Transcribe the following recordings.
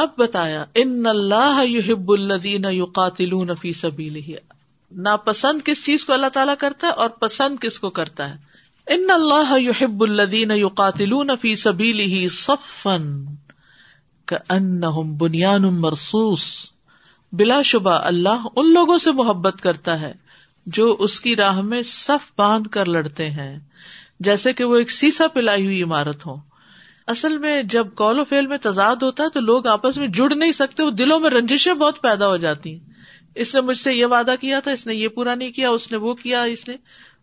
اب بتایا، ان اللہ یحب الذین یقاتلون فی سبیلہ. ناپسند کس چیز کو اللہ تعالیٰ کرتا ہے اور پسند کس کو کرتا ہے؟ ان اللہ یحب الذین یقاتلون فی سبیلہ صفا، کأنہم بنیان مرصوص. بلا شبہ اللہ ان لوگوں سے محبت کرتا ہے جو اس کی راہ میں صف باندھ کر لڑتے ہیں، جیسے کہ وہ ایک سیسا پلائی ہوئی عمارت ہو اصل میں جب کال و فیل میں تضاد ہوتا ہے تو لوگ آپس میں جڑ نہیں سکتے، وہ دلوں میں رنجشیں بہت پیدا ہو جاتی ہیں۔ اس نے مجھ سے یہ وعدہ کیا تھا، اس نے یہ پورا نہیں کیا، اس نے وہ کیا، اس نے۔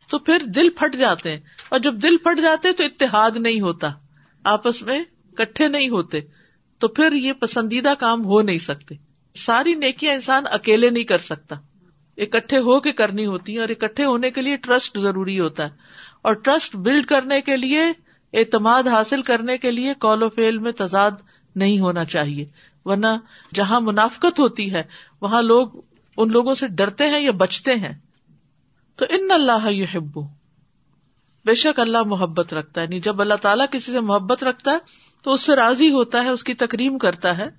تو پھر دل پھٹ جاتے ہیں۔ اور جب دل پھٹ جاتے تو اتحاد نہیں ہوتا۔ آپس میں کٹھے نہیں ہوتے۔ تو پھر یہ پسندیدہ کام ہو نہیں سکتے۔ ساری نیکیاں انسان اکیلے نہیں کر سکتا۔ اکٹھے ہو کے کرنی ہوتی ہیں اور اکٹھے ہونے کے لیے ٹرسٹ ضروری ہوتا ہے۔ اور ٹرسٹ بلڈ کرنے کے لیے اعتماد حاصل کرنے کے لیے کال و فیل میں تضاد نہیں ہونا چاہیے۔ ورنہ جہاں منافقت ہوتی ہے، وہاں لوگ ان لوگوں سے ڈرتے ہیں یا بچتے ہیں۔ تو ان اللہ یہ بے شک اللہ محبت رکھتا ہے۔ یعنی جب اللہ تعالیٰ کسی سے محبت رکھتا ہے، تو اس سے راضی ہوتا ہے، اس کی تکریم کرتا ہے۔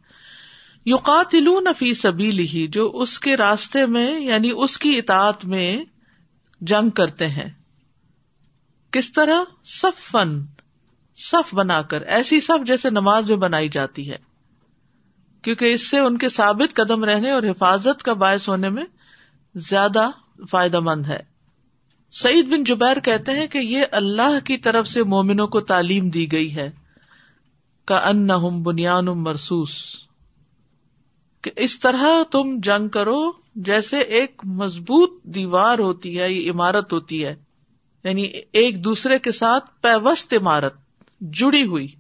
یوقاتلون فی سبیلی ہی جو اس کے راستے میں یعنی اس کی اطاعت میں جنگ کرتے ہیں۔ کس طرح؟ صف فن صف بنا کر، ایسی صف جیسے نماز میں بنائی جاتی ہے۔ کیونکہ اس سے ان کے ثابت قدم رہنے اور حفاظت کا باعث ہونے میں زیادہ فائدہ مند ہے۔ سعید بن جبیر کہتے ہیں کہ یہ اللہ کی طرف سے مومنوں کو تعلیم دی گئی ہے۔ کا ان بنیان مرسوس کہ اس طرح تم جنگ کرو جیسے ایک مضبوط دیوار ہوتی ہے، یہ عمارت ہوتی ہے۔ یعنی ایک دوسرے کے ساتھ پیوست عمارت۔ جڑی ہوئی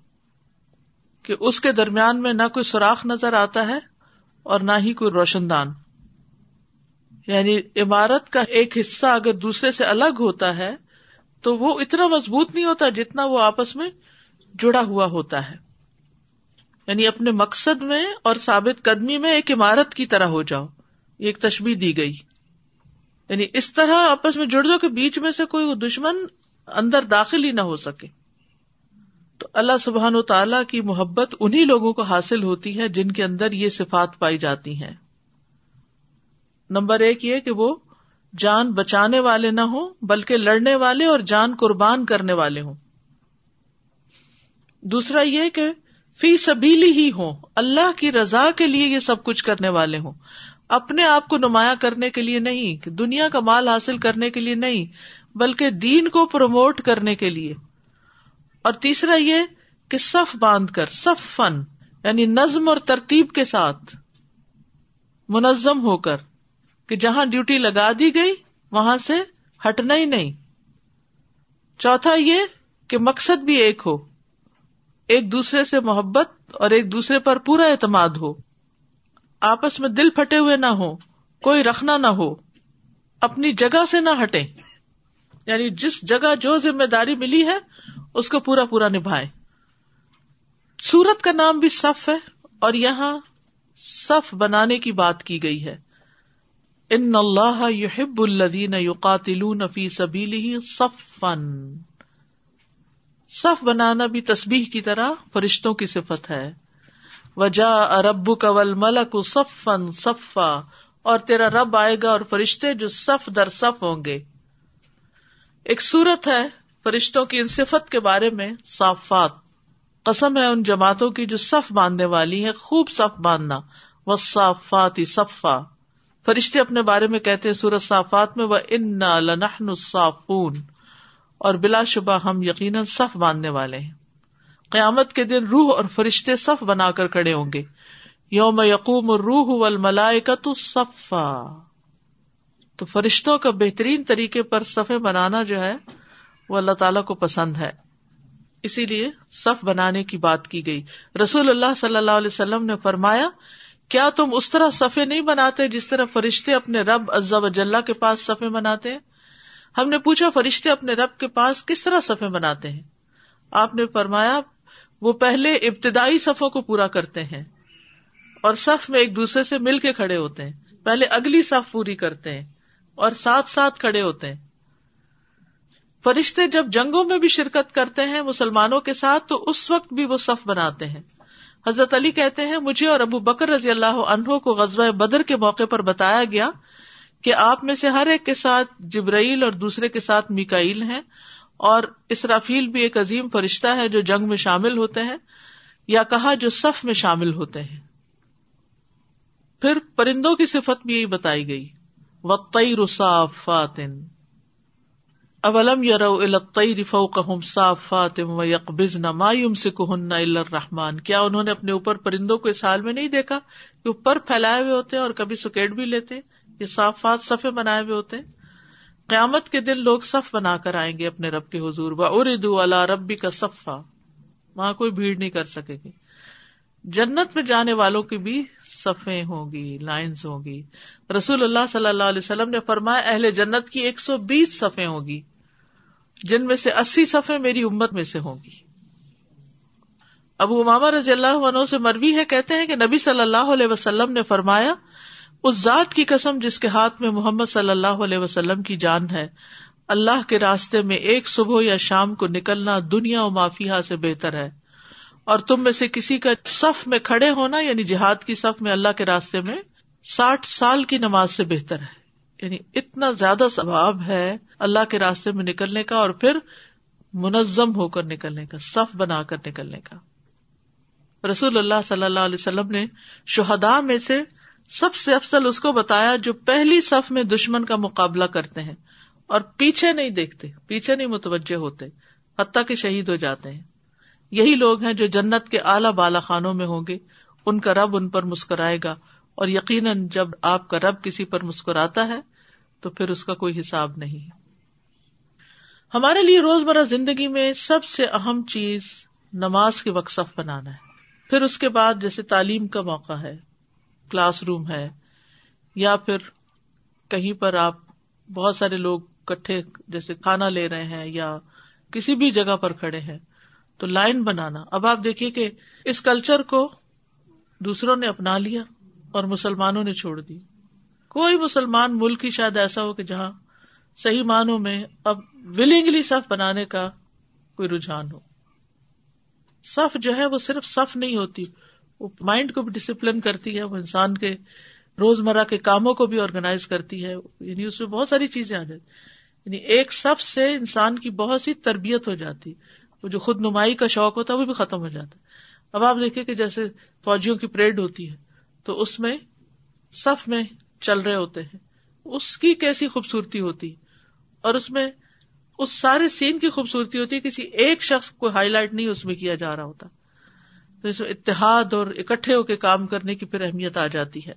کہ اس کے درمیان میں نہ کوئی سوراخ نظر آتا ہے اور نہ ہی کوئی روشن دان یعنی عمارت کا ایک حصہ اگر دوسرے سے الگ ہوتا ہے تو وہ اتنا مضبوط نہیں ہوتا جتنا وہ آپس میں جڑا ہوا ہوتا ہے۔ یعنی اپنے مقصد میں اور ثابت قدمی میں ایک عمارت کی طرح ہو جاؤ۔ یہ ایک تشبیح دی گئی۔ یعنی اس طرح آپس میں جڑ دو کہ بیچ میں سے کوئی دشمن اندر داخل ہی نہ ہو سکے۔ تو اللہ سبحان و تعالی کی محبت انہیں لوگوں کو حاصل ہوتی ہے جن کے اندر یہ صفات پائی جاتی ہیں۔ نمبر ایک یہ کہ وہ جان بچانے والے نہ ہوں، بلکہ لڑنے والے اور جان قربان کرنے والے ہوں۔ دوسرا یہ کہ فی سبیلی ہی ہوں، اللہ کی رضا کے لیے یہ سب کچھ کرنے والے ہوں۔ اپنے آپ کو نمایاں کرنے کے لیے نہیں، دنیا کا مال حاصل کرنے کے لیے نہیں، بلکہ دین کو پروموٹ کرنے کے لیے۔ اور تیسرا یہ کہ صف باندھ کر، صف فن یعنی نظم اور ترتیب کے ساتھ منظم ہو کر، کہ جہاں ڈیوٹی لگا دی گئی، وہاں سے ہٹنا ہی نہیں۔ چوتھا یہ کہ مقصد بھی ایک ہو، ایک دوسرے سے محبت اور ایک دوسرے پر پورا اعتماد ہو۔ آپس میں دل پھٹے ہوئے نہ ہو کوئی رکھنا نہ ہو، اپنی جگہ سے نہ ہٹے یعنی جس جگہ جو ذمہ داری ملی ہے اس کو پورا پورا نبھائے۔ سورت کا نام بھی صف ہے اور یہاں صف بنانے کی بات کی گئی ہے۔ ان اللہ یحب الدین یقاتلون فی سبیلہ صفن صف بنانا بھی تسبیح کی طرح فرشتوں کی صفت ہے۔ وجا ارب کول ملک صفن صفا۔ اور تیرا رب آئے گا اور فرشتے جو صف در صف ہوں گے۔ ایک صورت ہے فرشتوں کی ان صفت کے بارے میں صافات۔ قسم ہے ان جماعتوں کی جو صف باندھنے والی ہے خوب صف باندھنا وہ صافات صفا۔ فرشتے اپنے بارے میں کہتے ہیں سورت صافات میں وہ ان لنحن الصافون۔ اور بلا شبہ ہم یقیناً صف باندھنے والے ہیں۔ قیامت کے دن روح اور فرشتے صف بنا کر کھڑے ہوں گے۔ یوم یقوم روح والملائکۃ صفا۔ تو فرشتوں کا بہترین طریقے پر صفے بنانا جو ہے وہ اللہ تعالیٰ کو پسند ہے۔ اسی لیے صف بنانے کی بات کی گئی۔ رسول اللہ صلی اللہ علیہ وسلم نے فرمایا، کیا تم اس طرح صفے نہیں بناتے جس طرح فرشتے اپنے رب عزا وجاللہ کے پاس صفے بناتے ہیں؟ ہم نے پوچھا، فرشتے اپنے رب کے پاس کس طرح صفے بناتے ہیں؟ آپ نے فرمایا، وہ پہلے ابتدائی صفوں کو پورا کرتے ہیں اور صف میں ایک دوسرے سے مل کے کھڑے ہوتے ہیں۔ پہلے اگلی صف پوری کرتے ہیں اور ساتھ ساتھ کھڑے ہوتے ہیں۔ فرشتے جب جنگوں میں بھی شرکت کرتے ہیں مسلمانوں کے ساتھ، تو اس وقت بھی وہ صف بناتے ہیں۔ حضرت علی کہتے ہیں، مجھے اور ابو بکر رضی اللہ عنہ کو غزوہ بدر کے موقع پر بتایا گیا کہ آپ میں سے ہر ایک کے ساتھ جبرائیل اور دوسرے کے ساتھ میکائیل ہیں اور اسرافیل بھی ایک عظیم فرشتہ ہے جو جنگ میں شامل ہوتے ہیں یا کہا جو صف میں شامل ہوتے ہیں۔ پھر پرندوں کی صفت بھی یہی بتائی گئی۔ وقتی رسافات اولم یور فوقہم صافات و یقبضن ما یمسکہن الا الرحمن. کیا انہوں نے اپنے اوپر پرندوں کو اس حال میں نہیں دیکھا کہ اوپر پھیلائے ہوئے ہوتے ہیں اور کبھی سکیٹ بھی لیتے یہ صافات صفے بنائے ہوئے ہوتے ہیں؟ قیامت کے دن لوگ صف بنا کر آئیں گے اپنے رب کے حضور. و اردو اللہ ربی کا صفا. وہاں کوئی بھیڑ نہیں کر سکے گی. جنت میں جانے والوں کی بھی صفیں ہوں گی، لائنز ہوں گی. رسول اللہ صلی اللہ علیہ وسلم نے فرمایا، اہل جنت کی ایک سو بیس صفیں ہوں گی. جن میں سے اسی صفیں میری امت میں سے ہوں گی۔ ابو امام رضی اللہ عنہ سے مروی ہے، کہتے ہیں کہ نبی صلی اللہ علیہ وسلم نے فرمایا، اس ذات کی قسم جس کے ہاتھ میں محمد صلی اللہ علیہ وسلم کی جان ہے، اللہ کے راستے میں ایک صبح یا شام کو نکلنا دنیا و معافیہ سے بہتر ہے۔ اور تم میں سے کسی کا صف میں کھڑے ہونا یعنی جہاد کی صف میں اللہ کے راستے میں، ساٹھ سال کی نماز سے بہتر ہے۔ یعنی اتنا زیادہ ثواب ہے اللہ کے راستے میں نکلنے کا اور پھر منظم ہو کر نکلنے کا، صف بنا کر نکلنے کا۔ رسول اللہ صلی اللہ علیہ وسلم نے شہدا میں سے سب سے افسل اس کو بتایا جو پہلی صف میں دشمن کا مقابلہ کرتے ہیں اور پیچھے نہیں دیکھتے، پیچھے نہیں متوجہ ہوتے، حتیٰ کہ شہید ہو جاتے ہیں۔ یہی لوگ ہیں جو جنت کے اعلی بالا خانوں میں ہوں گے، ان کا رب ان پر مسکرائے گا اور یقیناً جب آپ کا رب کسی پر مسکراتا ہے، تو پھر اس کا کوئی حساب نہیں۔ ہمارے لیے روزمرہ زندگی میں سب سے اہم چیز نماز کے وقف بنانا ہے۔ پھر اس کے بعد جیسے تعلیم کا موقع ہے، کلاس روم ہے، یا پھر کہیں پر آپ بہت سارے لوگ کٹھے جیسے کھانا لے رہے ہیں یا کسی بھی جگہ پر کھڑے ہیں، تو لائن بنانا۔ اب آپ دیکھیے کہ اس کلچر کو دوسروں نے اپنا لیا۔ اور مسلمانوں نے چھوڑ دی۔ کوئی مسلمان ملک ہی شاید ایسا ہو کہ جہاں صحیح معنوں میں اب ولنگلی صف بنانے کا کوئی رجحان ہو۔ صف جو ہے وہ صرف صف نہیں ہوتی، وہ مائنڈ کو بھی ڈسپلن کرتی ہے، وہ انسان کے روز مرہ کے کاموں کو بھی آرگنائز کرتی ہے۔ یعنی اس میں بہت ساری چیزیں آ جاتی۔ یعنی ایک سب سے انسان کی بہت سی تربیت ہو جاتی۔ وہ جو خود نمائی کا شوق ہوتا ہے وہ بھی ختم ہو جاتا۔ ہے اب آپ دیکھیں کہ جیسے فوجیوں کی پریڈ ہوتی ہے۔ تو اس میں صف میں چل رہے ہوتے ہیں۔ اس کی کیسی خوبصورتی ہوتی؟ اور اس میں اس سارے سین کی خوبصورتی ہوتی ہے، کسی ایک شخص کو ہائی لائٹ نہیں اس میں کیا جا رہا ہوتا۔ تو اس میں اتحاد اور اکٹھے ہو کے کام کرنے کی پھر اہمیت آ جاتی ہے۔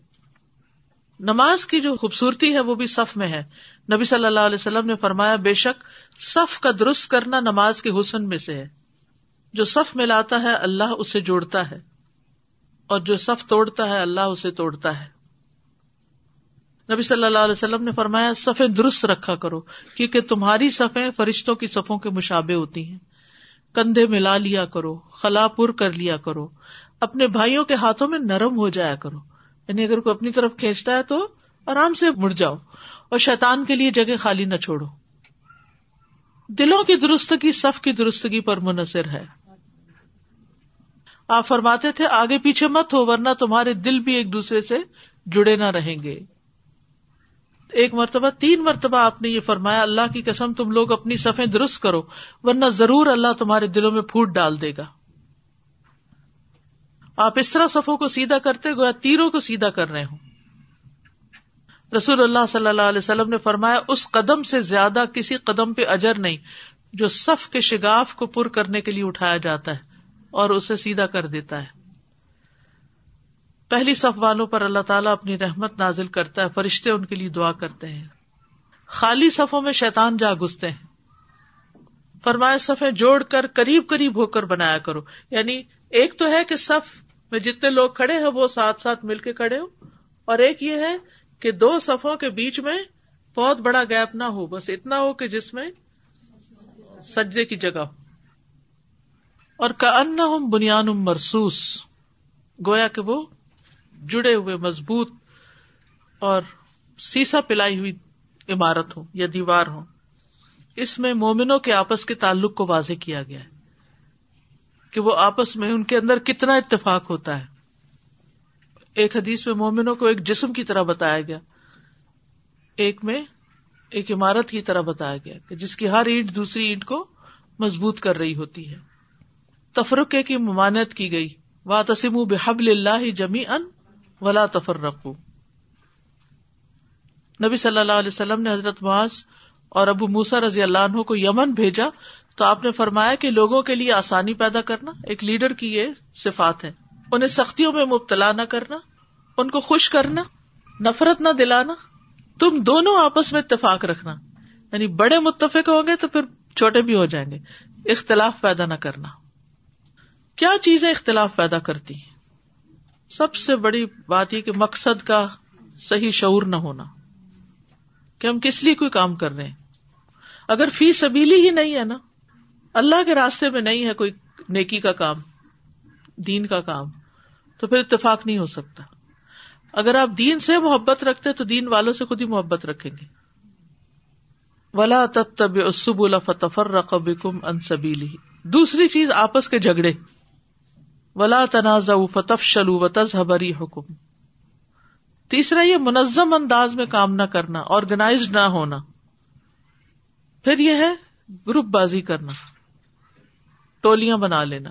نماز کی جو خوبصورتی ہے وہ بھی صف میں ہے۔ نبی صلی اللہ علیہ وسلم نے فرمایا، بے شک صف کا درست کرنا نماز کے حسن میں سے ہے۔ جو صف میں لاتا ہے، اللہ اسے جوڑتا ہے۔ اور جو صف توڑتا ہے اللہ اسے توڑتا ہے۔ نبی صلی اللہ علیہ وسلم نے فرمایا، صفیں درست رکھا کرو، کیونکہ تمہاری صفیں فرشتوں کی صفوں کے مشابے ہوتی ہیں۔ کندھے ملا لیا کرو، خلا پور کر لیا کرو۔ اپنے بھائیوں کے ہاتھوں میں نرم ہو جایا کرو۔ یعنی اگر کوئی اپنی طرف کھینچتا ہے تو آرام سے مڑ جاؤ، اور شیتان کے لیے جگہ خالی نہ چھوڑو۔ دلوں کی درستگی صف کی درستگی پر منحصر ہے۔ آپ فرماتے تھے، آگے پیچھے مت ہو ورنہ تمہارے دل بھی ایک دوسرے سے جڑے نہ رہیں گے۔ ایک مرتبہ، تین مرتبہ آپ نے یہ فرمایا، اللہ کی قسم، تم لوگ اپنی صفیں درست کرو، ورنہ ضرور اللہ تمہارے دلوں میں پھوٹ ڈال دے گا۔ آپ اس طرح صفوں کو سیدھا کرتے گویا تیروں کو سیدھا کر رہے ہوں۔ رسول اللہ صلی اللہ علیہ وسلم نے فرمایا، اس قدم سے زیادہ کسی قدم پہ اجر نہیں، جو صف کے شگاف کو پر کرنے کے لیے اٹھایا جاتا ہے۔ اور اسے سیدھا کر دیتا ہے۔ پہلی صف والوں پر اللہ تعالیٰ اپنی رحمت نازل کرتا ہے، فرشتے ان کے لیے دعا کرتے ہیں۔ خالی صفوں میں شیتان جا گستے ہیں۔ فرمائے صفیں جوڑ کر قریب قریب ہو کر بنایا کرو۔ یعنی ایک تو ہے کہ صف میں جتنے لوگ کھڑے ہیں، وہ ساتھ ساتھ مل کے کھڑے ہو اور ایک یہ ہے کہ دو صفوں کے بیچ میں بہت بڑا گیپ نہ ہو، بس اتنا ہو کہ جس میں سجدے کی جگہ ہو۔ اور کا ان بنیاد مرسوس گویا کہ وہ جڑے ہوئے مضبوط اور سیسا پلائی ہوئی عمارت ہو یا دیوار ہو اس میں مومنوں کے آپس کے تعلق کو واضح کیا گیا ہے کہ وہ آپس میں ان کے اندر کتنا اتفاق ہوتا ہے۔ ایک حدیث میں مومنوں کو ایک جسم کی طرح بتایا گیا۔ ایک میں ایک عمارت کی طرح بتایا گیا کہ جس کی ہر اینٹ دوسری اینٹ کو مضبوط کر رہی ہوتی ہے۔ تفرقے کی ممانت کی گئی۔ وا تسیم بحب اللہ جمی ان ولا تفر رقو نبی صلی اللہ علیہ وسلم نے حضرت معاذ اور ابو موسا رضی اللہ عنہ کو یمن بھیجا تو آپ نے فرمایا کہ لوگوں کے لیے آسانی پیدا کرنا، ایک لیڈر کی یہ صفات ہے انہیں سختیوں میں مبتلا نہ کرنا، ان کو خوش کرنا، نفرت نہ دلانا، تم دونوں آپس میں اتفاق رکھنا۔ یعنی بڑے متفق ہوں گے تو پھر چھوٹے بھی ہو جائیں گے۔ اختلاف پیدا نہ کرنا۔ کیا چیزیں اختلاف پیدا کرتی ہیں؟ سب سے بڑی بات یہ کہ مقصد کا صحیح شعور نہ ہونا کہ ہم کس لیے کوئی کام کر رہے ہیں؟ اگر فی سبیلی ہی نہیں ہے نا، اللہ کے راستے میں نہیں ہے کوئی نیکی کا کام، دین کا کام، تو پھر اتفاق نہیں ہو سکتا۔ اگر آپ دین سے محبت رکھتے تو دین والوں سے خود ہی محبت رکھیں گے۔ ولا تب اسب الفتفر رقب کم انصبیلی دوسری چیز آپس کے جھگڑے۔ ولا تنازع فتف شلو و تزہبری حکم تیسرا، یہ منظم انداز میں کام نہ کرنا آرگنائز نہ ہونا۔ پھر یہ ہے، گروپ بازی کرنا۔ ٹولیاں بنا لینا۔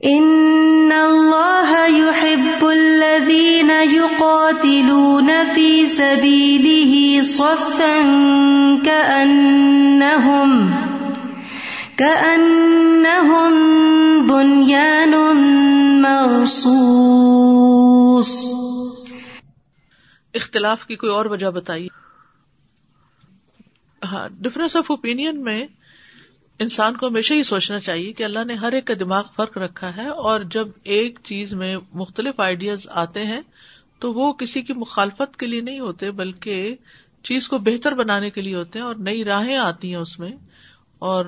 ان اللہ يحب الذین يقاتلون فی سبیلہ صفا کأنہم۔ کأنہم بنیان مرصوص. اختلاف کی کوئی اور وجہ بتائیے؟ ہاں ڈفرینس آف اوپین میں انسان کو ہمیشہ ہی سوچنا چاہیے کہ اللہ نے ہر ایک کا دماغ فرق رکھا ہے اور جب ایک چیز میں مختلف آئیڈیاز آتے ہیں تو وہ کسی کی مخالفت کے لیے نہیں ہوتے، بلکہ چیز کو بہتر بنانے کے لیے ہوتے ہیں اور نئی راہیں آتی ہیں اس میں اور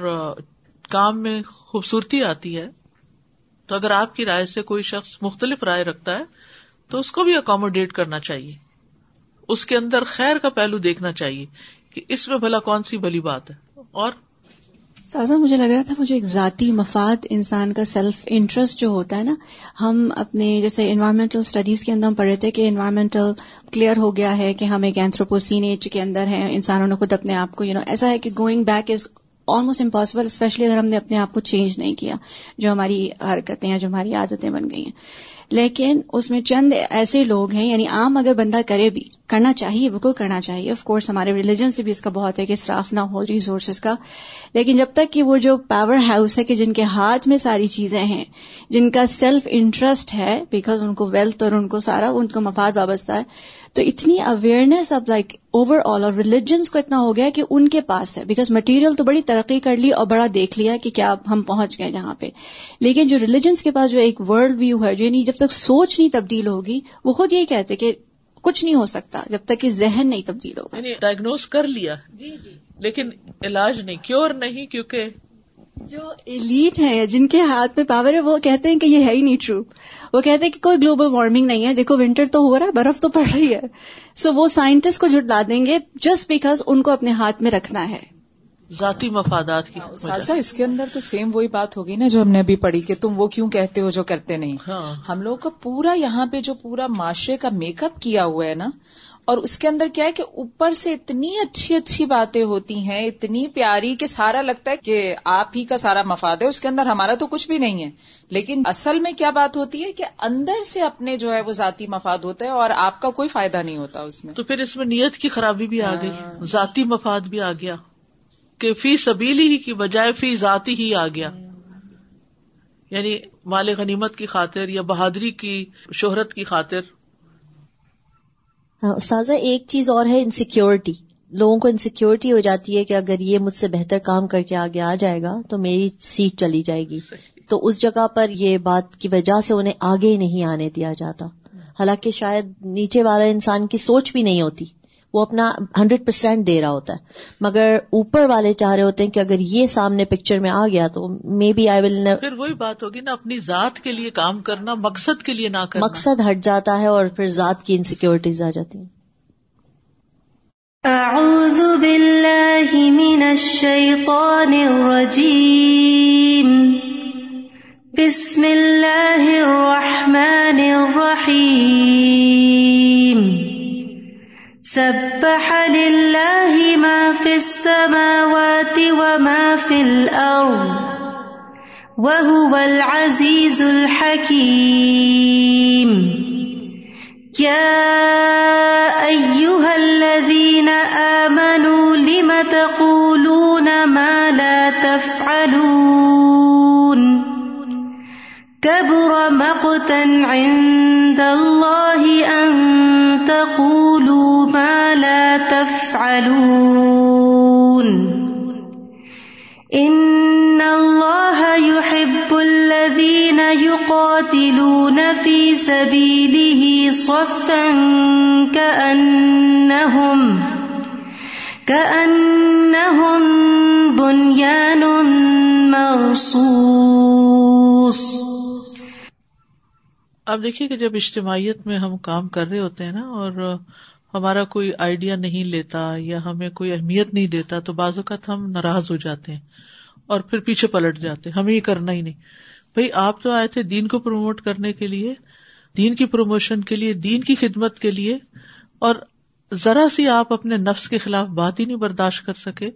کام میں خوبصورتی آتی ہے، تو اگر آپ کی رائے سے کوئی شخص مختلف رائے رکھتا ہے، تو اس کو بھی اکوموڈیٹ کرنا چاہیے۔ اس کے اندر خیر کا پہلو دیکھنا چاہیے کہ اس میں بھلا کون سی بلی بات ہے۔ اور سازا، مجھے لگ رہا تھا وہ جو ایک ذاتی مفاد انسان کا سیلف انٹرسٹ جو ہوتا ہے نا، ہم اپنے جیسے انوائرمنٹل اسٹڈیز کے اندر ہم پڑھے تھے کہ انوائرمنٹل کلیئر ہو گیا ہے کہ ہم ایک اینتھروپوسین ایج کے اندر ہیں، انسانوں نے خود اپنے آپ کو یو نو ایسا ہے کہ going back is almost impossible especially اگر ہم نے اپنے آپ کو چینج نہیں کیا، جو ہماری حرکتیں ہیں، جو ہماری عادتیں بن گئی ہیں۔ لیکن اس میں چند ایسے لوگ ہیں یعنی عام اگر بندہ کرے بھی کرنا چاہیے، بالکل کرنا چاہیے۔ آف کورس ہمارے ریلیجن سے بھی اس کا بہت ہے کہ صراف نہ ہو جی، ریسورسز کا۔ لیکن جب تک کہ وہ جو پاور ہاؤس ہے کہ جن کے ہاتھ میں ساری چیزیں ہیں، جن کا سیلف انٹرسٹ ہے بیکاز ان کو ویلتھ اور ان کو سارا، ان کو مفاد وابستہ ہے، تو اتنی اویئرنیس اب لائک اوور آل اور ریلیجنس کو اتنا ہو گیا کہ ان کے پاس ہے۔ بیکاز مٹیریل تو بڑی ترقی کر لی اور بڑا دیکھ لیا کہ کیا ہم پہنچ گئے جہاں پہ۔ لیکن جو ریلیجنس کے پاس جو ایک ورلڈ ویو ہے، جو یعنی جب تک سوچ نہیں تبدیل ہوگی، وہ خود یہی کہتے کہ کچھ نہیں ہو سکتا جب تک کہ ذہن نہیں تبدیل ہوگا۔ ڈائگنوز کر لیا۔ جی جی۔ لیکن علاج نہیں کیور نہیں کیونکہ جو ایلیٹ ہے جن کے ہاتھ میں پاور ہے وہ کہتے ہیں کہ یہ ہے ہی نہیں ٹرو وہ کہتے ہیں کہ کوئی گلوبل وارمنگ نہیں ہے۔ دیکھو ونٹر تو ہو رہا ہے برف تو پڑ رہی ہے۔ سو وہ سائنٹسٹ کو جٹلا دیں گے جسٹ بیکاز ان کو اپنے ہاتھ میں رکھنا ہے۔ ذاتی مفادات کی سالسا اس کے اندر تو سیم وہی بات ہوگی نا جو ہم نے ابھی پڑھی کہ تم وہ کیوں کہتے ہو جو کرتے نہیں۔ ہاں۔ ہم لوگ کا پورا یہاں پہ جو پورا معاشرے کا میک اپ کیا ہوا ہے نا اور اس کے اندر کیا ہے کہ اوپر سے اتنی اچھی اچھی باتیں ہوتی ہیں اتنی پیاری کہ سارا لگتا ہے کہ آپ ہی کا سارا مفاد ہے اس کے اندر ہمارا تو کچھ بھی نہیں ہے۔ لیکن اصل میں کیا بات ہوتی ہے کہ اندر سے اپنے جو ہے وہ ذاتی مفاد ہوتا ہے اور آپ کا کوئی فائدہ نہیں ہوتا اس میں۔ تو پھر اس میں نیت کی خرابی بھی آ گئی ہاں۔ ذاتی مفاد بھی آ گیا۔ کہ فی سبیلی ہی کی بجائے فی ذاتی ہی آ گیا۔ یعنی مال غنیمت کی خاطر یا بہادری کی شہرت کی خاطر۔ ہاں استاذہ ایک چیز اور ہے انسیکیورٹی لوگوں کو انسیکیورٹی ہو جاتی ہے کہ اگر یہ مجھ سے بہتر کام کر کے آگے آ جائے گا تو میری سیٹ چلی جائے گی۔ تو اس جگہ پر یہ بات کی وجہ سے انہیں آگے ہی نہیں آنے دیا جاتا۔ حالانکہ شاید نیچے والا انسان کی سوچ بھی نہیں ہوتی۔ وہ اپنا ہنڈریڈ پرسینٹ دے رہا ہوتا ہے۔ مگر اوپر والے چاہ رہے ہوتے ہیں کہ اگر یہ سامنے پکچر میں آ گیا تو مے بی آئی ول پھر وہی بات ہوگی نا اپنی ذات کے لیے کام کرنا مقصد کے لیے نہ کرنا۔ مقصد ہٹ جاتا ہے اور پھر ذات کی انسیکیورٹیز آ جاتی ہیں۔ أعوذ بالله من الشيطان الرجيم بسم الله الرحمن الرحيم سبح لله ما في السماوات وما في الأرض وهو العزيز الحكيم يا أيها الذين آمنوا لم تقولون ما لا تفعلون كبر مقتا عند الله أن تقولوا تفعلون. إن الله يحب الذين يقاتلون في سبيله صفا كأنهم كأنهم بنيان مرصوص. اب دیکھیے کہ جب اجتماعیت میں ہم کام کر رہے ہوتے ہیں نا اور ہمارا کوئی آئیڈیا نہیں لیتا یا ہمیں کوئی اہمیت نہیں دیتا تو بعض اوقات ہم ناراض ہو جاتے ہیں اور پھر پیچھے پلٹ جاتے ہمیں یہ کرنا ہی نہیں۔ بھائی، آپ تو آئے تھے دین کو پروموٹ کرنے کے لیے، دین کی پروموشن کے لیے، دین کی خدمت کے لیے، اور ذرا سی آپ اپنے نفس کے خلاف بات ہی نہیں برداشت کر سکے۔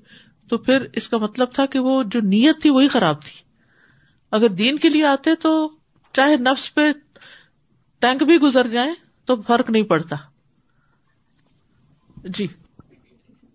تو پھر اس کا مطلب تھا کہ وہ جو نیت تھی وہی خراب تھی۔ اگر دین کے لیے آتے تو چاہے نفس پہ ٹینک بھی گزر جائے تو فرق نہیں پڑتا۔ جی۔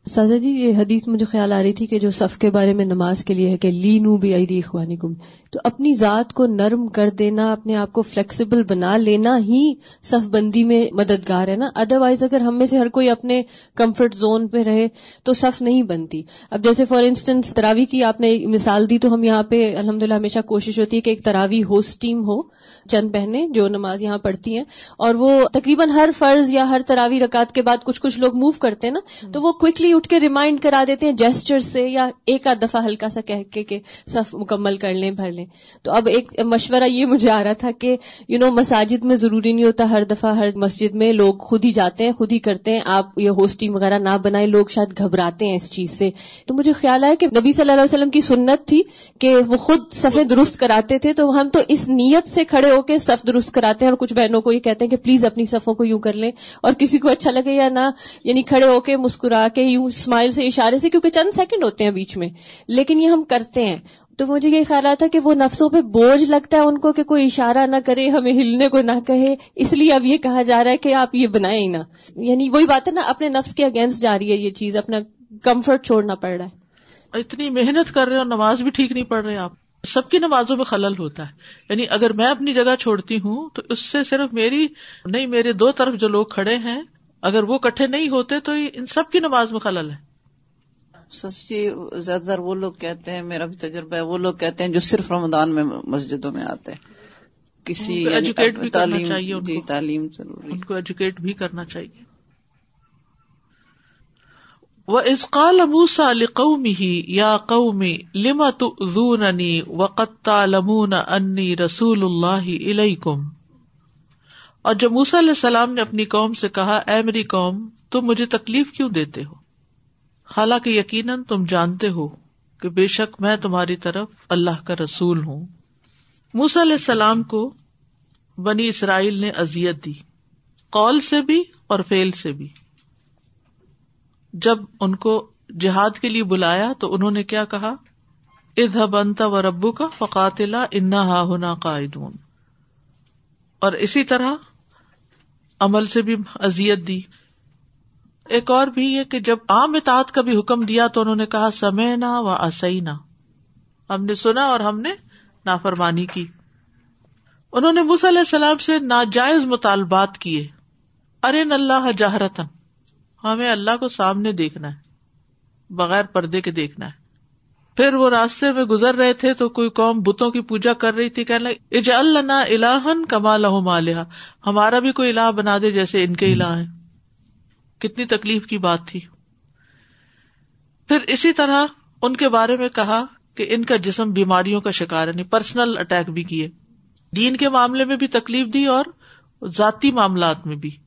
سازا جی یہ حدیث مجھے خیال آ رہی تھی کہ جو صف کے بارے میں نماز کے لیے ہے کہ لینو بھی عیدی اخوانی گم تو اپنی ذات کو نرم کر دینا، اپنے آپ کو فلیکسیبل بنا لینا ہی صف بندی میں مددگار ہے نا؟ ادر وائز اگر ہم میں سے ہر کوئی اپنے کمفرٹ زون پہ رہے تو صف نہیں بنتی۔ اب جیسے فار انسٹنس تراوی کی آپ نے مثال دی تو ہم یہاں پہ الحمد للہ ہمیشہ کوشش ہوتی ہے کہ ایک تراوی ہوسٹ ٹیم ہو، چند بہنیں جو نماز یہاں پڑھتی ہیں، اور وہ تقریباً ہر فرض یا ہر تراوی رکعت کے بعد کچھ کچھ لوگ موو کرتے ہیں نا، تو وہ کوکلی اٹھ کے ریمائنڈ کرا دیتے ہیں جیسچر سے یا ایک آدھ دفعہ ہلکا سا کہہ کے کہ صف مکمل کر لیں، بھر لیں۔ تو اب ایک مشورہ یہ مجھے آ رہا تھا کہ یو نو مساجد میں ضروری نہیں ہوتا ہر دفعہ ہر مسجد میں لوگ خود ہی جاتے ہیں، خود ہی کرتے ہیں، آپ یہ ہوسٹنگ وغیرہ نہ بنائیں، لوگ شاید گھبراتے ہیں اس چیز سے۔ تو مجھے خیال آیا کہ نبی صلی اللہ علیہ وسلم کی سنت تھی کہ وہ خود صفے درست کراتے تھے، تو ہم تو اس نیت سے کھڑے ہو کے صف درست کراتے ہیں اور کچھ بہنوں کو یہ کہتے ہیں کہ پلیز اپنی صفوں کو یوں کر لیں اور کسی کو اچھا لگے یا نہ یعنی کھڑے ہو کے مسکرا کے یوں اسمائل سے اشارے سے، کیونکہ چند سیکنڈ ہوتے ہیں بیچ میں۔ لیکن یہ ہم کرتے ہیں۔ تو مجھے یہ خیال آتا کہ وہ نفسوں پہ بوجھ لگتا ہے ان کو کہ کوئی اشارہ نہ کرے، ہمیں ہلنے کو نہ کہے۔ اس لیے اب یہ کہا جا رہا ہے کہ آپ یہ بنائیں ہی نہ۔ یعنی وہی بات ہے نا، اپنے نفس کے اگینسٹ جا رہی ہے یہ چیز، اپنا کمفرٹ چھوڑنا پڑ رہا ہے۔ اتنی محنت کر رہے ہیں اور نماز بھی ٹھیک نہیں پڑھ رہے آپ۔ سب کی نمازوں میں خلل ہوتا ہے۔ یعنی اگر میں اپنی جگہ چھوڑتی ہوں تو اس سے صرف میری، نہیں، میرے دو طرف جو لوگ کھڑے ہیں اگر وہ کٹھے نہیں ہوتے تو ان سب کی نماز میں خلل ہے۔ سچی زیادہ تر وہ لوگ کہتے ہیں میرا بھی تجربہ ہے وہ لوگ کہتے ہیں جو صرف رمضان میں مسجدوں میں آتے ہیں۔ کسی ایجوکیٹ یعنی بھی تعلیم چاہیے جی تعلیم ضروری۔ ان کو ایجوکیٹ بھی کرنا چاہیے۔ وہ ازقال موسا لقومی ہی یا قومی لما تونی وقت لمون انی رسول اللہ علیکم اور جب موسا علیہ السلام نے اپنی قوم سے کہا، اے میری قوم، تم مجھے تکلیف کیوں دیتے ہو؟ حالانکہ یقیناً تم جانتے ہو کہ بے شک میں تمہاری طرف اللہ کا رسول ہوں۔ موس علیہ السلام کو بنی اسرائیل نے ازیت دی، قول سے بھی اور فیل سے بھی۔ جب ان کو جہاد کے لیے بلایا تو انہوں نے کیا کہا؟ ادہ بنتا و ربو کا فقاتلا انا ہا ہونا قائدون۔ اور اسی طرح عمل سے بھی ازیت دی۔ ایک اور بھی یہ کہ جب عام اطاعت کا بھی حکم دیا تو انہوں نے کہا سمے نہ و اصئی نہ ہم نے سنا اور ہم نے نافرمانی کی۔ انہوں نے مس علیہ السلام سے ناجائز مطالبات کیے۔ ارے اللہ جہرتن ہمیں اللہ کو سامنے دیکھنا ہے، بغیر پردے کے دیکھنا ہے۔ پھر وہ راستے میں گزر رہے تھے تو کوئی قوم بتوں کی پوجا کر رہی تھی، کہنے اج اللہ الہن کما لہ مالحا ہمارا بھی کوئی الہ بنا دے جیسے ان کے الہ ہیں۔ کتنی تکلیف کی بات تھی۔ پھر اسی طرح ان کے بارے میں کہا کہ ان کا جسم بیماریوں کا شکار ہے یعنی پرسنل اٹیک بھی کیے۔ دین کے معاملے میں بھی تکلیف دی اور ذاتی معاملات میں بھی۔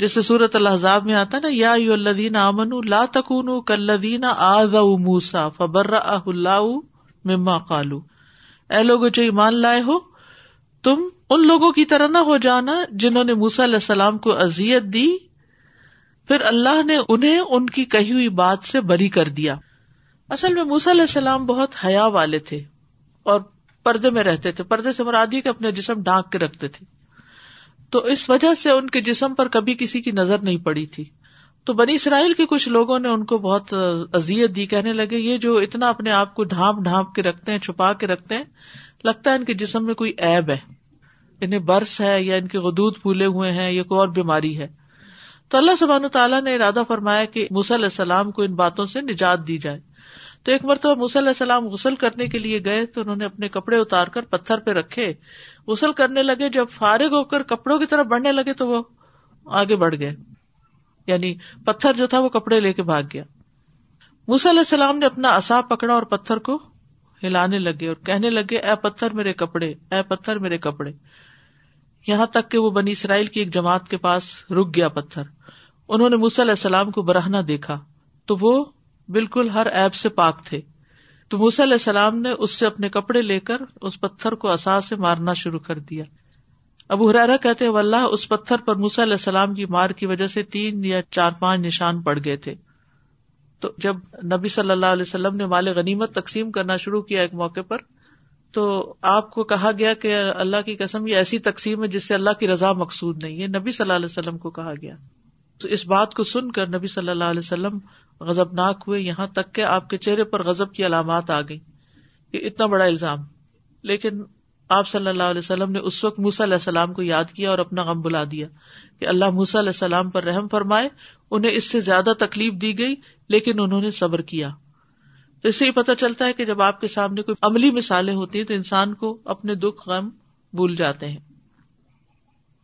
جیسے سورت الحضاب میں آتا نا، یا الدین امن لا تکون کلدین آز موسا فبر اللہ مما کالو اے لوگ جو ایمان لائے ہو، تم ان لوگوں کی طرح نہ ہو جانا جنہوں نے موسا علیہ السلام کو ازیت دی، پھر اللہ نے انہیں ان کی کہی ہوئی بات سے بری کر دیا۔ اصل میں موسا علیہ السلام بہت حیا والے تھے اور پردے میں رہتے تھے، پردے سے مرادی کے اپنے جسم ڈھانک کے رکھتے تھے۔ تو اس وجہ سے ان کے جسم پر کبھی کسی کی نظر نہیں پڑی تھی۔ تو بنی اسرائیل کے کچھ لوگوں نے ان کو بہت ازیت دی، کہنے لگے، یہ جو اتنا اپنے آپ کو ڈھانپ ڈھانپ کے رکھتے ہیں، چھپا کے رکھتے ہیں، لگتا ہے ان کے جسم میں کوئی ایب ہے۔ انہیں برس ہے یا ان کے غدود پھولے ہوئے ہیں، یا کوئی اور بیماری ہے۔ تو اللہ سبحان تعالیٰ نے ارادہ فرمایا کہ علیہ السلام کو ان باتوں سے نجات دی جائے۔ تو ایک مرتبہ علیہ السلام غسل کرنے کے لیے گئے تو انہوں نے اپنے کپڑے اتار کر پتھر پہ رکھے۔ غسل کرنے لگے، جب فارغ ہو کر کپڑوں کی طرف بڑھنے لگے تو وہ آگے بڑھ گئے۔ یعنی پتھر جو تھا وہ کپڑے لے کے بھاگ گیا۔ علیہ السلام نے اپنا اصا پکڑا اور پتھر کو ہلانے لگے اور کہنے لگے، اے پتھر میرے کپڑے، اے پتھر میرے کپڑے۔ یہاں تک کہ وہ بنی اسرائیل کی ایک جماعت کے پاس رک گیا پتھر۔ انہوں نے علیہ السلام کو برہنا دیکھا۔ تو وہ بالکل ہر ایب سے پاک تھے۔ تو موسی علیہ السلام نے اس سے اپنے کپڑے لے کر اس پتھر کو اثاث سے مارنا شروع کر دیا۔ ابو حرارا کہتے اللہ اس پتھر پر موسی علیہ السلام کی مار کی وجہ سے تین یا چار پانچ نشان پڑ گئے تھے۔ تو جب نبی صلی اللہ علیہ وسلم نے مال غنیمت تقسیم کرنا شروع کیا ایک موقع پر، تو آپ کو کہا گیا کہ اللہ کی قسم، یہ ایسی تقسیم ہے جس سے اللہ کی رضا مقصود نہیں ہے۔ نبی صلی اللہ علیہ وسلم کو کہا گیا۔ تو اس بات کو سن کر نبی صلی اللہ علیہ وسلم غزب ناک ہوئے، یہاں تک کہ آپ کے چہرے پر غزب کی علامات آ گئی یہ اتنا بڑا الزام۔ لیکن آپ صلی اللہ علیہ وسلم نے اس وقت موسا علیہ السلام کو یاد کیا اور اپنا غم بلا دیا کہ اللہ موسا علیہ السلام پر رحم فرمائے، انہیں اس سے زیادہ تکلیف دی گئی، لیکن انہوں نے صبر کیا۔ تو اس سے یہ پتا چلتا ہے کہ جب آپ کے سامنے کوئی عملی مثالیں ہوتی ہیں تو انسان کو اپنے دکھ، غم بھول جاتے ہیں۔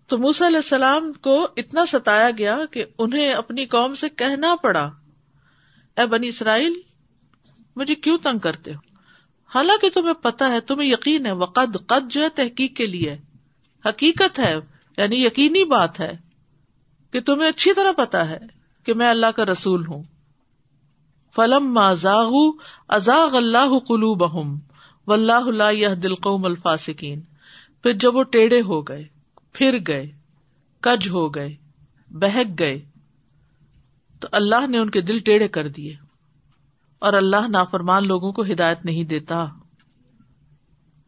تو موسا علیہ السلام کو اتنا ستایا گیا کہ انہیں اپنی قوم سے کہنا پڑا۔ اے بنی اسرائیل، مجھے کیوں تنگ کرتے ہو؟ حالانکہ تمہیں پتا ہے، تمہیں یقین ہے، وقد قد جو ہے تحقیق کے لیے۔ حقیقت ہے یعنی یقینی بات ہے کہ تمہیں اچھی طرح پتا ہے کہ میں اللہ کا رسول ہوں۔ فلم ازاغ ازاغ اللہ قلو بہم و اللہ اللہ دل قوم الفاسکین پھر جب وہ ٹیڑھے ہو گئے، پھر گئے، کج ہو گئے، بہک گئے۔ تو اللہ نے ان کے دل ٹیڑھے کر دیے اور اللہ نافرمان لوگوں کو ہدایت نہیں دیتا۔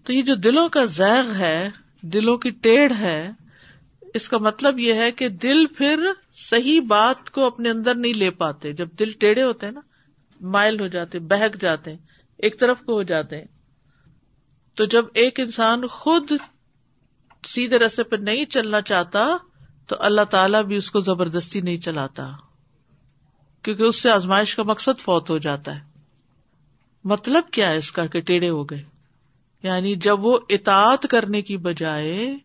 تو یہ جو دلوں کا زیغ ہے، دلوں کی ٹیڑھ ہے، اس کا مطلب یہ ہے کہ دل پھر صحیح بات کو اپنے اندر نہیں لے پاتے۔ جب دل ٹیڑھے ہوتے ہیں نا، مائل ہو جاتے، بہک جاتے ہیں، ایک طرف کو ہو جاتے ہیں۔ تو جب ایک انسان خود سیدھے رستے پہ نہیں چلنا چاہتا، تو اللہ تعالیٰ بھی اس کو زبردستی نہیں چلاتا۔ کیونکہ اس سے آزمائش کا مقصد فوت ہو جاتا ہے۔ مطلب کیا ہے اس کا کہ ٹیڑھے ہو گئے؟ یعنی جب وہ اطاعت کرنے کی بجائے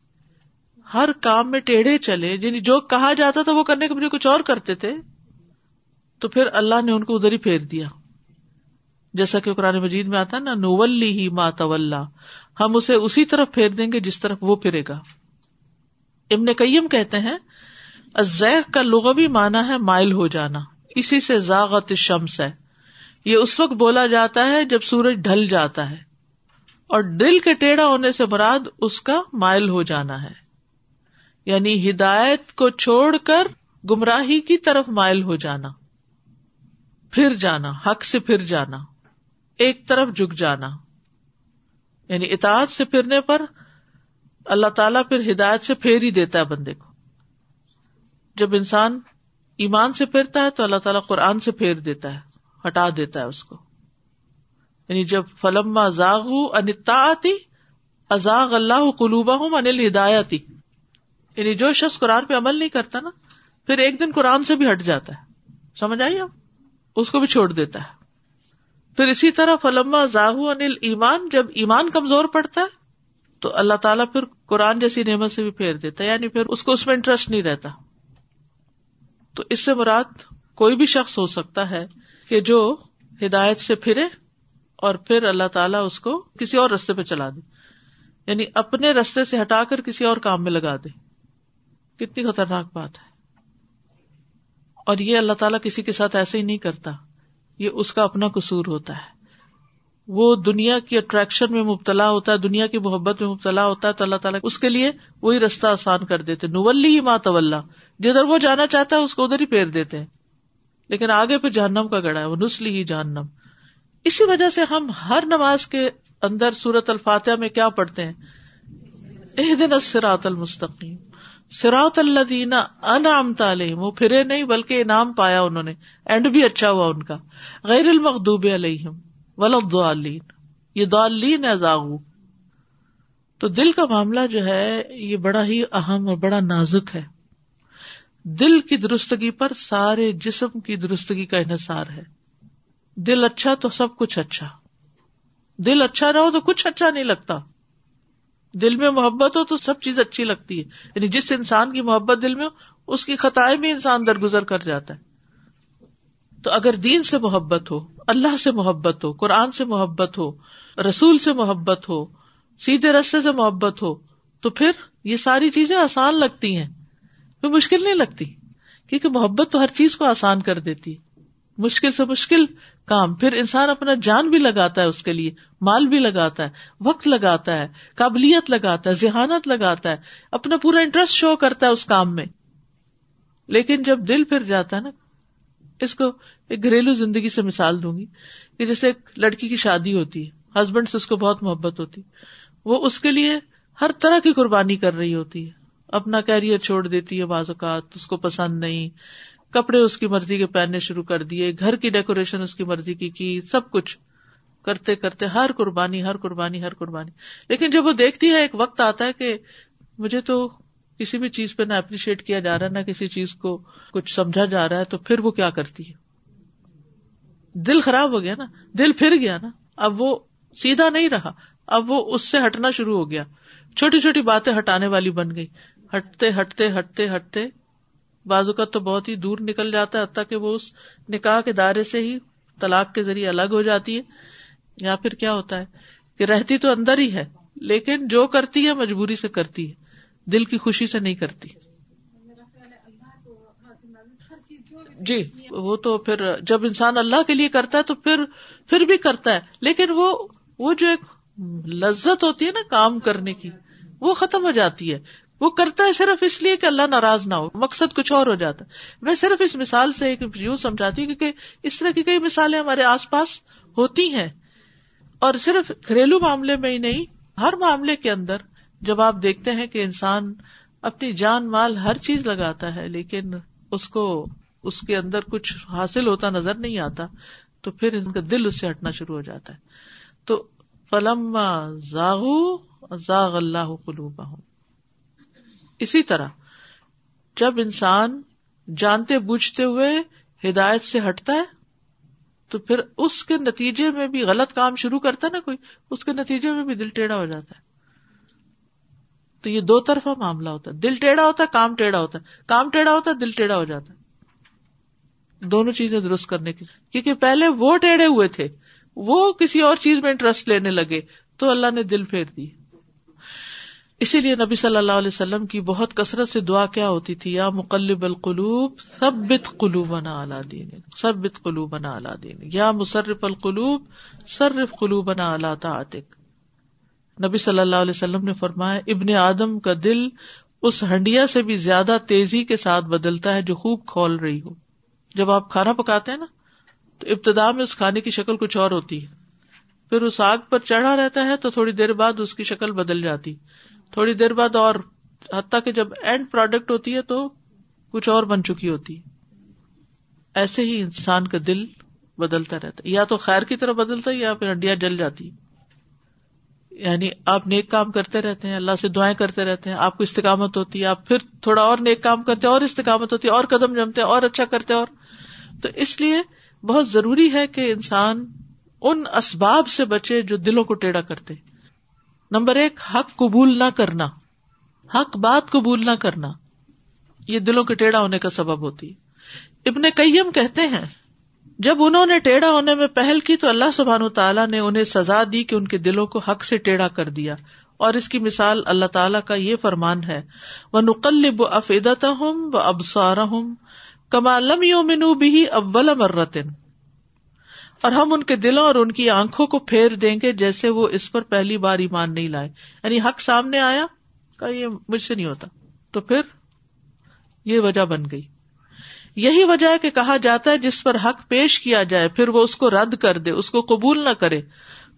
ہر کام میں ٹیڑھے چلے یعنی جو کہا جاتا تھا وہ کرنے کے بجائے کچھ اور کرتے تھے، تو پھر اللہ نے ان کو ادھر ہی پھیر دیا۔ جیسا کہ قرآن مجید میں آتا ہے نا، نولی ہی مات ہم اسے اسی طرف پھیر دیں گے جس طرف وہ پھرے گا۔ ابن کئیم کہتے ہیں کا لغوی مانا ہے مائل ہو جانا۔ اسی سے زاغت شمس ہے۔ یہ اس وقت بولا جاتا ہے جب سورج ڈھل جاتا ہے۔ اور دل کے ٹیڑھا ہونے سے مراد اس کا مائل ہو جانا ہے۔ یعنی ہدایت کو چھوڑ کر گمراہی کی طرف مائل ہو جانا۔ پھر جانا، حق سے پھر جانا، ایک طرف جھک جانا۔ یعنی اطاعت سے پھرنے پر اللہ تعالیٰ پھر ہدایت سے پھیر ہی دیتا ہے بندے کو۔ جب انسان ایمان سے پھرتا ہے تو اللہ تعالیٰ قرآن سے پھیر دیتا ہے، ہٹا دیتا ہے اس کو۔ یعنی جب فلم ازاغ انتا آتی ازاغ اللہ قلوبہ ہوں انل ہدایتی یعنی جو شخص قرآن پہ عمل نہیں کرتا نا، پھر ایک دن قرآن سے بھی ہٹ جاتا ہے۔ سمجھ آئیے اب اس کو بھی چھوڑ دیتا ہے۔ پھر اسی طرح فلما ذاہو انل ایمان جب ایمان کمزور پڑتا ہے، تو اللہ تعالیٰ پھر قرآن جیسی نعمت سے بھی پھیر دیتا ہے۔ یعنی پھر اس کو اس میں انٹرسٹ نہیں رہتا۔ تو اس سے مراد کوئی بھی شخص ہو سکتا ہے کہ جو ہدایت سے پھرے اور پھر اللہ تعالیٰ اس کو کسی اور رستے پہ چلا دے۔ یعنی اپنے رستے سے ہٹا کر کسی اور کام میں لگا دے۔ کتنی خطرناک بات ہے۔ اور یہ اللہ تعالیٰ کسی کے ساتھ ایسے ہی نہیں کرتا۔ یہ اس کا اپنا قصور ہوتا ہے۔ وہ دنیا کی اٹریکشن میں مبتلا ہوتا ہے، دنیا کی محبت میں مبتلا ہوتا ہے، تو اللہ تعالیٰ اس کے لیے وہی رستہ آسان کر دیتے نولی ہی مات جدھر وہ جانا چاہتا ہے، اس کو ادھر ہی پھیر دیتے ہیں۔ لیکن آگے پھر جہنم کا گڑا ہے وہ نسلی ہی جہنم۔ اسی وجہ سے ہم ہر نماز کے اندر سورت الفاتحہ میں کیا پڑھتے ہیں؟ دن سراط المستقیم۔ سراط اللہ دینا انعام تعلیم وہ پھرے نہیں، بلکہ انعام پایا انہوں نے اینڈ بھی اچھا ہوا ان کا۔ غیر المخوب علیہم۔ ولدالین یہ دالین ازاغو تو دل کا معاملہ جو ہے، یہ بڑا ہی اہم اور بڑا نازک ہے۔ دل کی درستگی پر سارے جسم کی درستگی کا انحصار ہے۔ دل اچھا تو سب کچھ اچھا۔ دل اچھا رہو تو کچھ اچھا نہیں لگتا۔ دل میں محبت ہو تو سب چیز اچھی لگتی ہے۔ یعنی جس انسان کی محبت دل میں ہو، اس کی خطائیں بھی انسان درگزر کر جاتا ہے۔ تو اگر دین سے محبت ہو، اللہ سے محبت ہو، قرآن سے محبت ہو، رسول سے محبت ہو، سیدھے رستے سے محبت ہو، تو پھر یہ ساری چیزیں آسان لگتی ہیں۔ پھر مشکل نہیں لگتی، کیونکہ محبت تو ہر چیز کو آسان کر دیتی مشکل سے مشکل کام، پھر انسان اپنا جان بھی لگاتا ہے اس کے لیے، مال بھی لگاتا ہے، وقت لگاتا ہے، قابلیت لگاتا ہے، ذہانت لگاتا ہے، اپنا پورا انٹرسٹ شو کرتا ہے اس کام میں۔ لیکن جب دل پھر جاتا ہے نا اس کو ایک گھریلو زندگی سے مثال دوں گی کہ جیسے ایک لڑکی کی شادی ہوتی ہے ہسبینڈ سے اس کو بہت محبت ہوتی، وہ اس کے لیے ہر طرح کی قربانی کر رہی ہوتی ہے۔ اپنا کیریئر چھوڑ دیتی ہے بعض اوقات، اس کو پسند نہیں۔ کپڑے اس کی مرضی کے پہننے شروع کر دیے، گھر کی ڈیکوریشن اس کی مرضی کی کی، سب کچھ کرتے کرتے ہر قربانی ہر قربانی ہر قربانی۔ لیکن جب وہ دیکھتی ہے، ایک وقت آتا ہے کہ مجھے تو کسی بھی چیز پہ نہ اپریشیٹ کیا جا رہا ہے، نہ کسی چیز کو کچھ سمجھا جا رہا ہے، تو پھر وہ کیا کرتی ہے؟ دل خراب ہو گیا نا، دل پھر گیا نا، اب وہ سیدھا نہیں رہا، اب وہ اس سے ہٹنا شروع ہو گیا۔ چھوٹی چھوٹی باتیں ہٹانے والی بن گئی۔ ہٹتے ہٹتے ہٹتے ہٹتے، بازو کا تو بہت ہی دور نکل جاتا ہے، حتیٰ کہ وہ اس نکاح کے دائرے سے ہی طلاق کے ذریعے الگ ہو جاتی ہے۔ یا پھر کیا ہوتا ہے کہ رہتی تو اندر ہی ہے، لیکن جو کرتی ہے مجبوری سے کرتی ہے۔ دل کی خوشی سے نہیں کرتی۔ جی وہ تو پھر جب انسان اللہ کے لیے کرتا ہے تو پھر پھر بھی کرتا ہے۔ لیکن وہ وہ جو ایک لذت ہوتی ہے نا کام کرنے کی، وہ ختم ہو جاتی ہے۔ وہ کرتا ہے صرف اس لیے کہ اللہ ناراض نہ ہو، مقصد کچھ اور ہو جاتا ہے۔ میں صرف اس مثال سے ایک یوں سمجھاتی ہوں کیونکہ اس طرح کی کئی مثالیں ہمارے آس پاس ہوتی ہیں۔ اور صرف گھریلو معاملے میں ہی نہیں، ہر معاملے کے اندر جب آپ دیکھتے ہیں کہ انسان اپنی جان مال ہر چیز لگاتا ہے، لیکن اس کو، اس کے اندر کچھ حاصل ہوتا نظر نہیں آتا، تو پھر ان کا دل اس سے ہٹنا شروع ہو جاتا ہے۔ تو فلم زاغ اللہ قلوبہ اسی طرح جب انسان جانتے بوجھتے ہوئے ہدایت سے ہٹتا ہے، تو پھر اس کے نتیجے میں بھی غلط کام شروع کرتا ہے نا کوئی، اس کے نتیجے میں بھی دل ٹیڑھا ہو جاتا ہے۔ تو یہ دو طرفہ معاملہ ہوتا ہے۔ دل ٹیڑھا ہوتا ہے، کام ٹیڑھا ہوتا ہے۔ کام ٹیڑھا ہوتا ہے، دل ٹیڑھا ہو جاتا ہے۔ دونوں چیزیں درست کرنے کی۔ کیونکہ پہلے وہ ٹیڑھے ہوئے تھے، وہ کسی اور چیز میں انٹرسٹ لینے لگے تو اللہ نے دل پھیر دی اسی لیے نبی صلی اللہ علیہ وسلم کی بہت کثرت سے دعا کیا ہوتی تھی، یا مقلب القلوب سب بت قلوب بنا اعلیٰ دین سب بت قلوب بنا دین یا مصرف القلوب، صرف قلوب بنا اعلیٰ تعطق نبی صلی اللہ علیہ وسلم نے فرمایا، ابن آدم کا دل اس ہنڈیا سے بھی زیادہ تیزی کے ساتھ بدلتا ہے جو خوب کھول رہی ہو۔ جب آپ کھانا پکاتے ہیں نا، تو ابتدا میں اس کھانے کی شکل کچھ اور ہوتی ہے۔ پھر اس آگ پر چڑھا رہتا ہے تو تھوڑی دیر بعد اس کی شکل بدل جاتی۔ تھوڑی دیر بعد اور، حتیٰ کہ جب اینڈ پروڈکٹ ہوتی ہے تو کچھ اور بن چکی ہوتی ایسے ہی انسان کا دل بدلتا رہتا ہے۔ یا تو خیر کی طرح بدلتا ہے یا پھر ہڈیاں جل جاتی یعنی آپ نیک کام کرتے رہتے ہیں، اللہ سے دعائیں کرتے رہتے ہیں، آپ کو استقامت ہوتی ہے، آپ پھر تھوڑا اور نیک کام کرتے اور استقامت ہوتی ہے، اور قدم جمتے اور اچھا کرتے اور تو اس لیے بہت ضروری ہے کہ انسان ان اسباب سے بچے جو دلوں کو ٹیڑھا کرتے نمبر ایک، حق قبول نہ کرنا۔ حق بات قبول نہ کرنا، یہ دلوں کے ٹیڑھا ہونے کا سبب ہوتی ہے۔ ابن کئیم کہتے ہیں جب انہوں نے ٹیڑھا ہونے میں پہل کی تو اللہ سبحان تعالیٰ نے انہیں سزا دی کہ ان کے دلوں کو حق سے ٹیڑھا کر دیا۔ اور اس کی مثال اللہ تعالیٰ کا یہ فرمان ہے وہ نقلب افیدت ہوں و ابسار ہوں کمالم یومنو بھی اول مرتن اور ہم ان کے دلوں اور ان کی آنکھوں کو پھیر دیں گے جیسے وہ اس پر پہلی بار ایمان نہیں لائے۔ یعنی حق سامنے آیا کہ یہ مجھ سے نہیں ہوتا۔ تو پھر یہ وجہ بن گئی۔ یہی وجہ ہے کہ کہا جاتا ہے جس پر حق پیش کیا جائے، پھر وہ اس کو رد کر دے، اس کو قبول نہ کرے،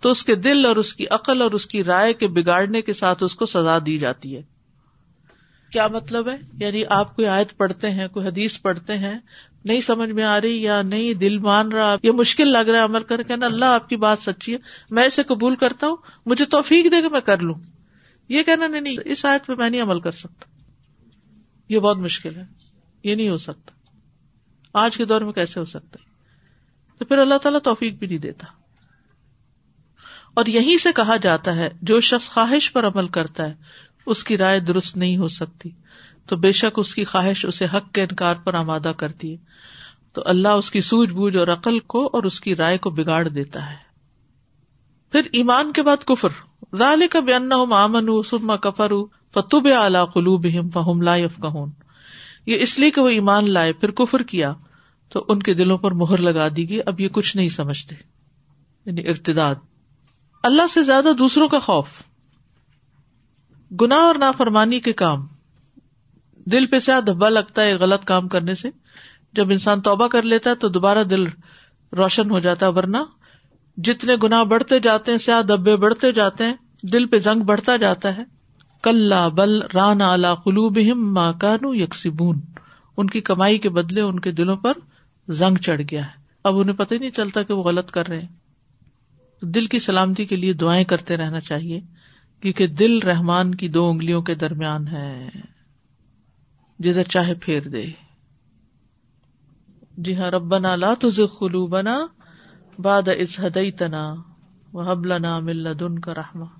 تو اس کے دل اور اس کی عقل اور اس کی رائے کے بگاڑنے کے ساتھ اس کو سزا دی جاتی ہے۔ کیا مطلب ہے؟ یعنی آپ کوئی آیت پڑھتے ہیں، کوئی حدیث پڑھتے ہیں، نہیں سمجھ میں آ رہی یا نہیں، دل مان رہا یہ مشکل لگ رہا ہے عمل کر کہنا اللہ آپ کی بات سچی ہے، میں اسے قبول کرتا ہوں، مجھے توفیق دے کے میں کر لوں۔ یہ کہنا نہیں نہیں، اس آیت پہ میں نہیں عمل کر سکتا۔ یہ بہت مشکل ہے، یہ نہیں ہو سکتا۔ آج کے دور میں کیسے ہو سکتا ہے؟ تو پھر اللہ تعالیٰ توفیق بھی نہیں دیتا۔ اور یہیں سے کہا جاتا ہے، جو شخص خواہش پر عمل کرتا ہے، اس کی رائے درست نہیں ہو سکتی۔ تو بے شک اس کی خواہش اسے حق کے انکار پر آمادہ کرتی ہے۔ تو اللہ اس کی سوجھ بوجھ اور عقل کو اور اس کی رائے کو بگاڑ دیتا ہے۔ پھر ایمان کے بعد کفر۔ ظال کا بے ان سما کفر فتوب اعلی قلوب فہم لا یفقہون۔ یہ اس لیے کہ وہ ایمان لائے، پھر کفر کیا، تو ان کے دلوں پر مہر لگا دی گئی، اب یہ کچھ نہیں سمجھتے یعنی ارتداد۔ اللہ سے زیادہ دوسروں کا خوف، گناہ اور نافرمانی کے کام۔ دل پہ سیاہ دھبا لگتا ہے غلط کام کرنے سے۔ جب انسان توبہ کر لیتا ہے تو دوبارہ دل روشن ہو جاتا ہے، ورنہ جتنے گنا بڑھتے جاتے ہیں، سیاہ دبے بڑھتے جاتے ہیں، دل پہ زنگ بڑھتا جاتا ہے۔ کل بل ران اعلی قلوب ماں کانو یکسبون۔ ان کی کمائی کے بدلے ان کے دلوں پر زنگ چڑھ گیا ہے۔ اب انہیں پتہ ہی نہیں چلتا کہ وہ غلط کر رہے ہیں۔ دل کی سلامتی کے لیے دعائیں کرتے رہنا چاہیے، کیونکہ دل رحمان کی دو انگلیوں کے درمیان ہے۔ جدھر چاہے پھیر دے۔ جی ہاں ربنا لا تزغ قلوبنا بعد اذ هديتنا وهب لنا من لدنك رحمہ۔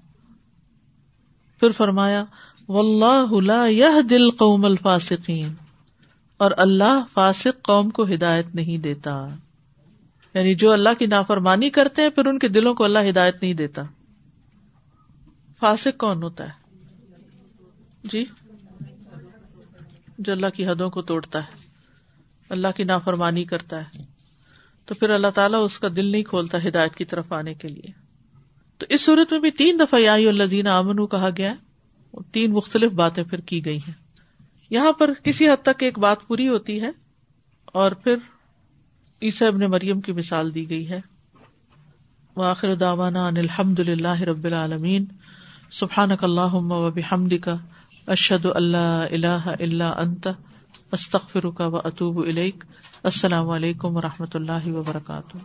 پھر فرمایا، واللہ لا يهدي القوم الفاسقین اور اللہ فاسق قوم کو ہدایت نہیں دیتا۔ یعنی جو اللہ کی نافرمانی کرتے ہیں، پھر ان کے دلوں کو اللہ ہدایت نہیں دیتا۔ فاسق کون ہوتا ہے؟ جی؟ جو اللہ کی حدوں کو توڑتا ہے، اللہ کی نافرمانی کرتا ہے۔ تو پھر اللہ تعالیٰ اس کا دل نہیں کھولتا ہدایت کی طرف آنے کے لیے۔ تو اس صورت میں بھی تین دفعہ یا الزین امن کہا گیا ہے۔ تین مختلف باتیں پھر کی گئی ہیں۔ یہاں پر کسی حد تک ایک بات پوری ہوتی ہے اور پھر عیسی ابن مریم کی مثال دی گئی ہے۔ وآخر دعوانا ان الحمد للہ رب العالمین۔ سبحانک اللہم و بحمدک۔ اشد اللہ اللہ اللہ انت۔ استخر کا و اطوب السلام علیکم و رحمۃ اللہ وبرکاتہ۔